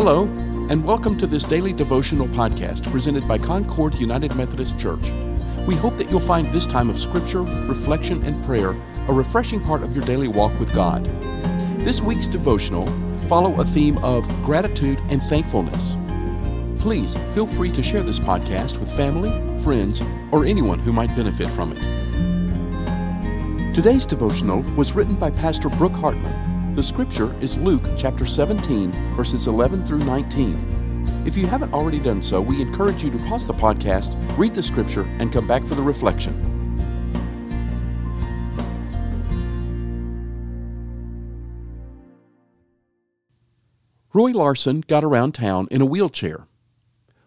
Hello, and welcome to this daily devotional podcast presented by Concord United Methodist Church. We hope that you'll find this time of scripture, reflection, and prayer a refreshing part of your daily walk with God. This week's devotional follow a theme of gratitude and thankfulness. Please feel free to share this podcast with family, friends, or anyone who might benefit from it. Today's devotional was written by Pastor Brooke Hartman the scripture is Luke chapter 17, verses 11 through 19. If you haven't already done so, we encourage you to pause the podcast, read the scripture, and come back for the reflection. Roy Larson got around town in a wheelchair.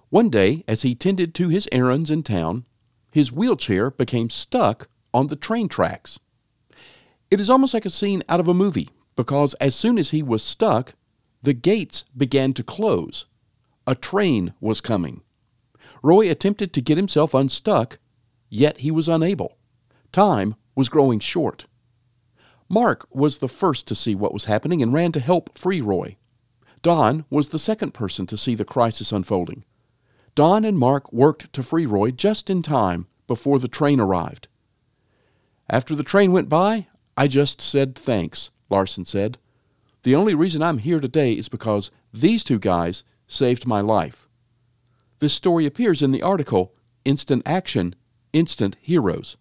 One day, as he tended to his errands in town, his wheelchair became stuck on the train tracks. It is almost like a scene out of a movie because as soon as he was stuck, the gates began to close. A train was coming. Roy attempted to get himself unstuck, yet he was unable. Time was growing short. Mark was the first to see what was happening and ran to help free Roy. Don was the second person to see the crisis unfolding. Don and Mark worked to free Roy just in time before the train arrived. After the train went by, I just said thanks, Larson said. The only reason I'm here today is because these two guys saved my life. This story appears in the article Instant Action, Instant Heroes.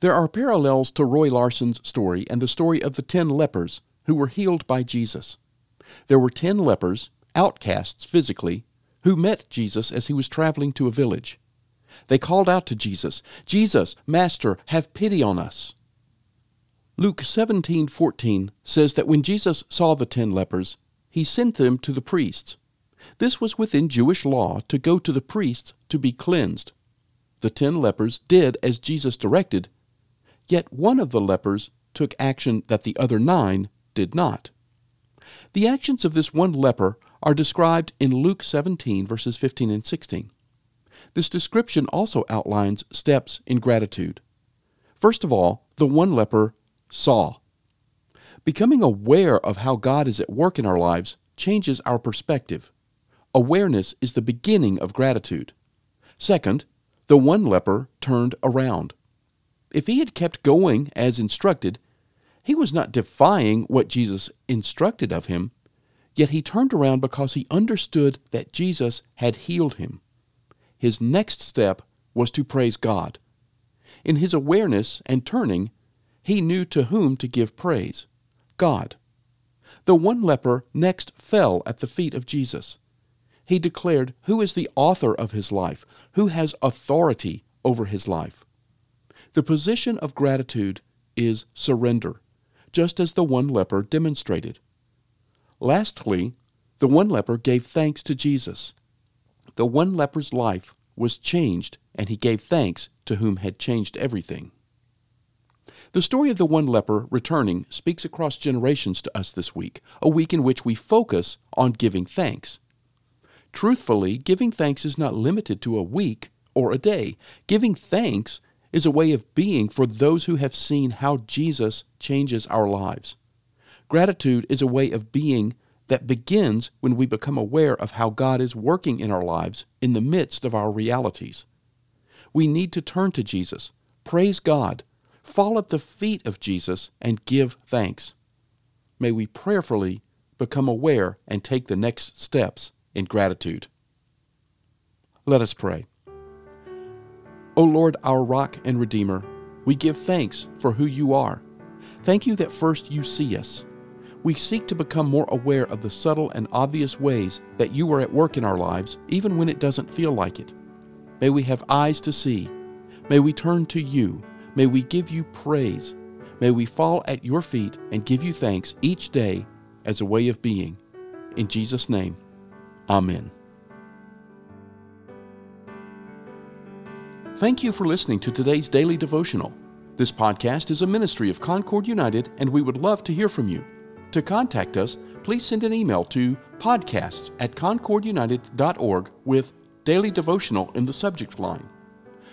There are parallels to Roy Larson's story and the story of the ten lepers who were healed by Jesus. There were ten lepers, outcasts physically, who met Jesus as he was traveling to a village. They called out to Jesus, Jesus, Master, have pity on us. Luke 17:14 says that when Jesus saw the 10 lepers, he sent them to the priests. This was within Jewish law to go to the priests to be cleansed. The 10 lepers did as Jesus directed, yet one of the lepers took action that the other 9 did not. The actions of this one leper are described in Luke 17 verses 15 and 16. This description also outlines steps in gratitude. First of all, the one leper saw. Becoming aware of how God is at work in our lives changes our perspective. Awareness is the beginning of gratitude. Second, the one leper turned around. If he had kept going as instructed, he was not defying what Jesus instructed of him, yet he turned around because he understood that Jesus had healed him. His next step was to praise God. In his awareness and turning, he knew to whom to give praise God. The one leper next fell at the feet of Jesus. He declared who is the author of his life, who has authority over his life. The position of gratitude is surrender, just as the one leper demonstrated. Lastly, the one leper gave thanks to Jesus. The one leper's life was changed, and he gave thanks to whom had changed everything. The story of the one leper returning speaks across generations to us this week, a week in which we focus on giving thanks. Truthfully, giving thanks is not limited to a week or a day. Giving thanks is a way of being for those who have seen how Jesus changes our lives. Gratitude is a way of being that begins when we become aware of how God is working in our lives in the midst of our realities. We need to turn to Jesus, praise God, fall at the feet of Jesus and give thanks. May we prayerfully become aware and take the next steps in gratitude. Let us pray. O Lord, our rock and redeemer, we give thanks for who you are. Thank you that first you see us. We seek to become more aware of the subtle and obvious ways that you are at work in our lives, even when it doesn't feel like it. May we have eyes to see. May we turn to you May we give you praise. May we fall at your feet and give you thanks each day as a way of being. In Jesus' name, Amen. Thank you for listening to today's daily devotional. This podcast is a ministry of Concord United, and we would love to hear from you. To contact us, please send an email to podcasts at concordunited.org with daily devotional in the subject line.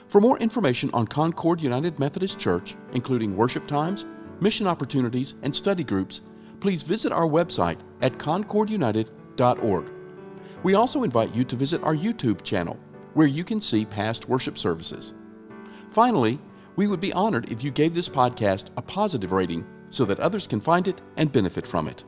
For more information on Concord United Methodist Church, including worship times, mission opportunities, and study groups, please visit our website at concordunited.org. We also invite you to visit our YouTube channel, where you can see past worship services. Finally, we would be honored if you gave this podcast a positive rating so that others can find it and benefit from it.